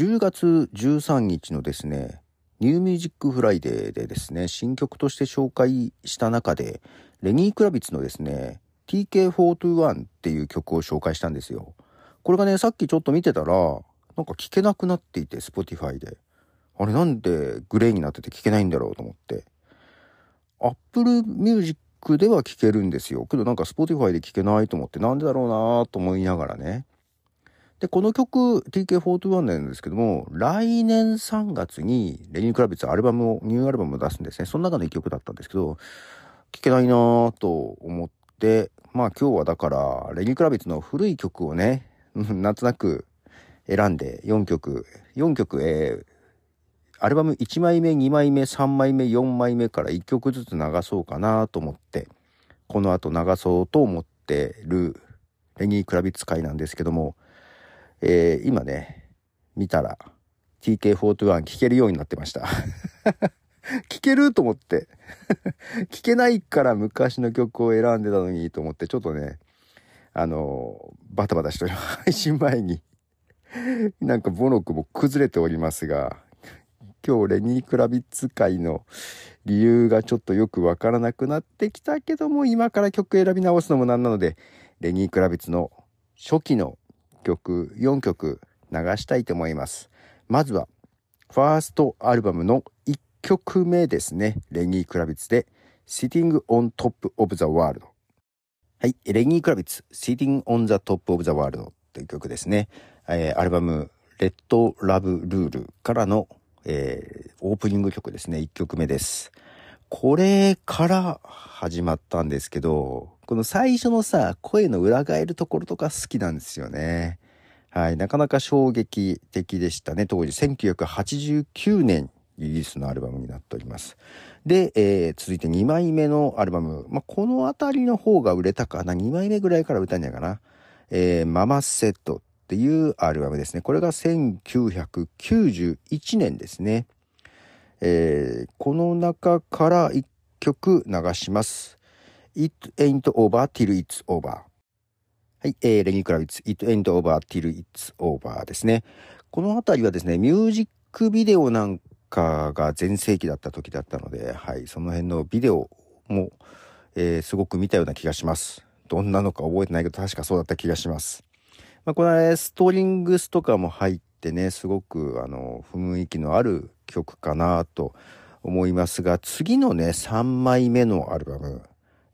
10月13日のですね、ニューミュージックフライデーでですね、新曲として紹介した中で、レニー・クラビッツのですね、TK421 っていう曲を紹介したんですよ。これがね、さっきちょっと見てたら、なんか聴けなくなっていて、Spotify で。あれなんでグレーになってて聴けないんだろうと思って。Apple Music では聴けるんですよ。けどなんか Spotify で聴けないと思って、なんでだろうなと思いながらね。で、この曲 TK421 なんですけども、来年3月にレニー・クラビッツアルバムを、ニューアルバムを出すんですね。その中の一曲だったんですけど、聴けないなぁと思って、まあ今日はだから、レニー・クラビッツの古い曲をね、なんとなく選んで4曲、4曲、えー、アルバム1枚目、2枚目、3枚目、4枚目から1曲ずつ流そうかなと思って、この後流そうと思ってるレニー・クラビッツ会なんですけども、えー、今ね、見たら TK41 聴けるようになってました。聴けると思って。聴けないから昔の曲を選んでたのにと思って、ちょっとね、あの、バタバタしております。配信前になんかボノクも崩れておりますが、今日レニー・クラビッツ会の理由がちょっとよくわからなくなってきたけども、今から曲選び直すのもなんなので、レニー・クラビッツの初期の曲4曲流したいと思います。まずは、ファーストアルバムの1曲目ですね。レニー・クラビッツで Sitting on Top of the World。はい。レニー・クラビッツ Sitting on the Top of the World という曲ですね。えー、アルバムレッド・ラブ・ルールからの、えー、オープニング曲ですね。1曲目です。これから始まったんですけど、この最初のさ、声の裏返るところとか好きなんですよね。はい。なかなか衝撃的でしたね。当時、1989年リリースのアルバムになっております。で、えー、続いて2枚目のアルバム。まあ、このあたりの方が売れたかな。2枚目ぐらいから売れたんじゃないかな。えー、ママセットっていうアルバムですね。これが1991年ですね。えー、この中から一曲流します。It ain't over till it's over. はい、えー、レニー・クラビッツ、It ain't over till it's over ですね。この辺りはですね、ミュージックビデオなんかが全盛期だった時だったので、はい、その辺のビデオも、えー、すごく見たような気がします。どんなのか覚えてないけど、確かそうだった気がします。まあ、これ、ストリングスとかも入ってね、すごく、あの、雰囲気のある曲かなと思いますが、次のね、3枚目のアルバム、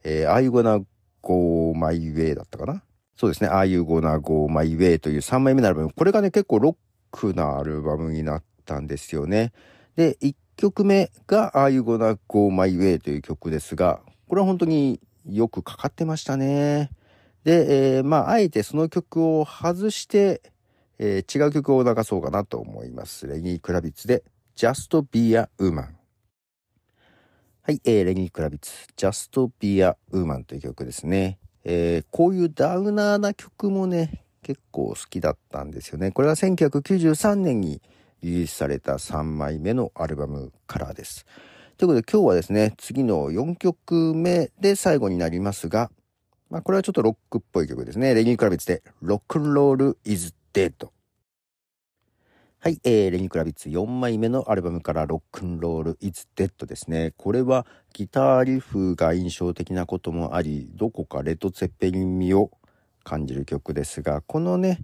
えー、Are You Gonna Go My Way だったかな？そうですね、Are You Gonna Go My Way という3枚目のアルバム、これがね、結構ロックなアルバムになったんですよね。で、1曲目が Are You Gonna Go My Way という曲ですが、これは本当によくかかってましたね。で、えー、まあ、あえてその曲を外して、えー、違う曲を流そうかなと思います。レニー・クラビッツで Just Be a Woman。はい、えー、レニー・クラビッツ Just Be a Woman という曲ですね。えー、こういうダウナーな曲もね、結構好きだったんですよね。これは1993年にリリースされた3枚目のアルバムカラーです。ということで今日はですね、次の4曲目で最後になりますが、まあこれはちょっとロックっぽい曲ですね。レニー・クラビッツでロックンロール・イズ・デッド。はい、えー、レニ・クラビッツ4枚目のアルバムからロックンロール・イズ・デッドですね。これはギターリフが印象的なこともあり、どこかレッド・ツェッペリン味を感じる曲ですが、このね、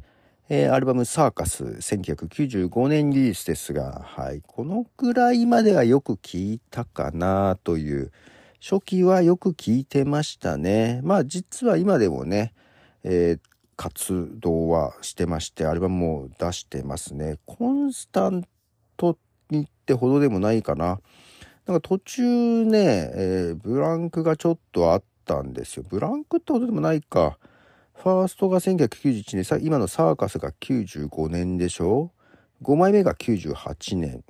えー、アルバムサーカス1995年リリースですが、はい、このくらいまではよく聞いたかなという、初期はよく聞いてましたね。まあ実は今でもね、えー、活動はしてまして、アルバムも出してますね。コンスタントにってほどでもないかな。なんか途中ね、えー、ブランクがちょっとあったんですよ。ブランクってほどでもないか。ファーストが1991年、今のサーカスが95年でしょ ?5 枚目が98年。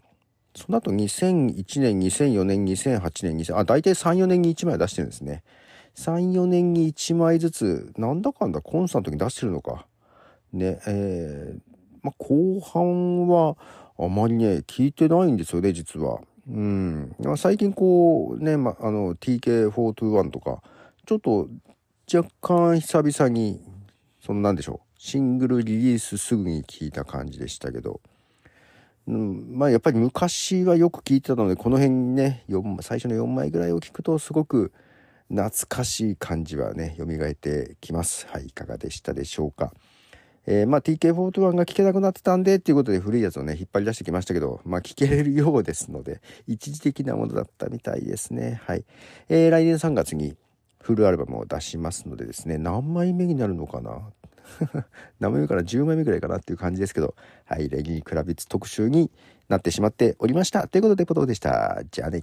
その後2001年、2004年、2008年、2000あ、大体3、4年に1枚出してるんですね。3、4年に1枚ずつ、なんだかんだコンスタントに出してるのか。ね、えー、まあ、後半はあまりね、聞いてないんですよね、実は。うん。最近こう、ね、ま、あの、TK421 とか、ちょっと若干久々に、そんなんでしょう。シングルリリースすぐに聞いた感じでしたけど、うん、まあやっぱり昔はよく聞いてたのでこの辺にね最初の4枚ぐらいを聞くとすごく懐かしい感じはね蘇ってきます。はいいかがでしたでしょうか。えー、まあ TK41 が聴けなくなってたんでっていうことで古いやつをね引っ張り出してきましたけどまあ聴けれるようですので一時的なものだったみたいですね。はい、えー、来年3月にフルアルバムを出しますのでですね何枚目になるのかな？何枚目かな10枚目ぐらいかなっていう感じですけどはいレギー・クラビッツ特集になってしまっておりました。ということでポトフでした。じゃあね。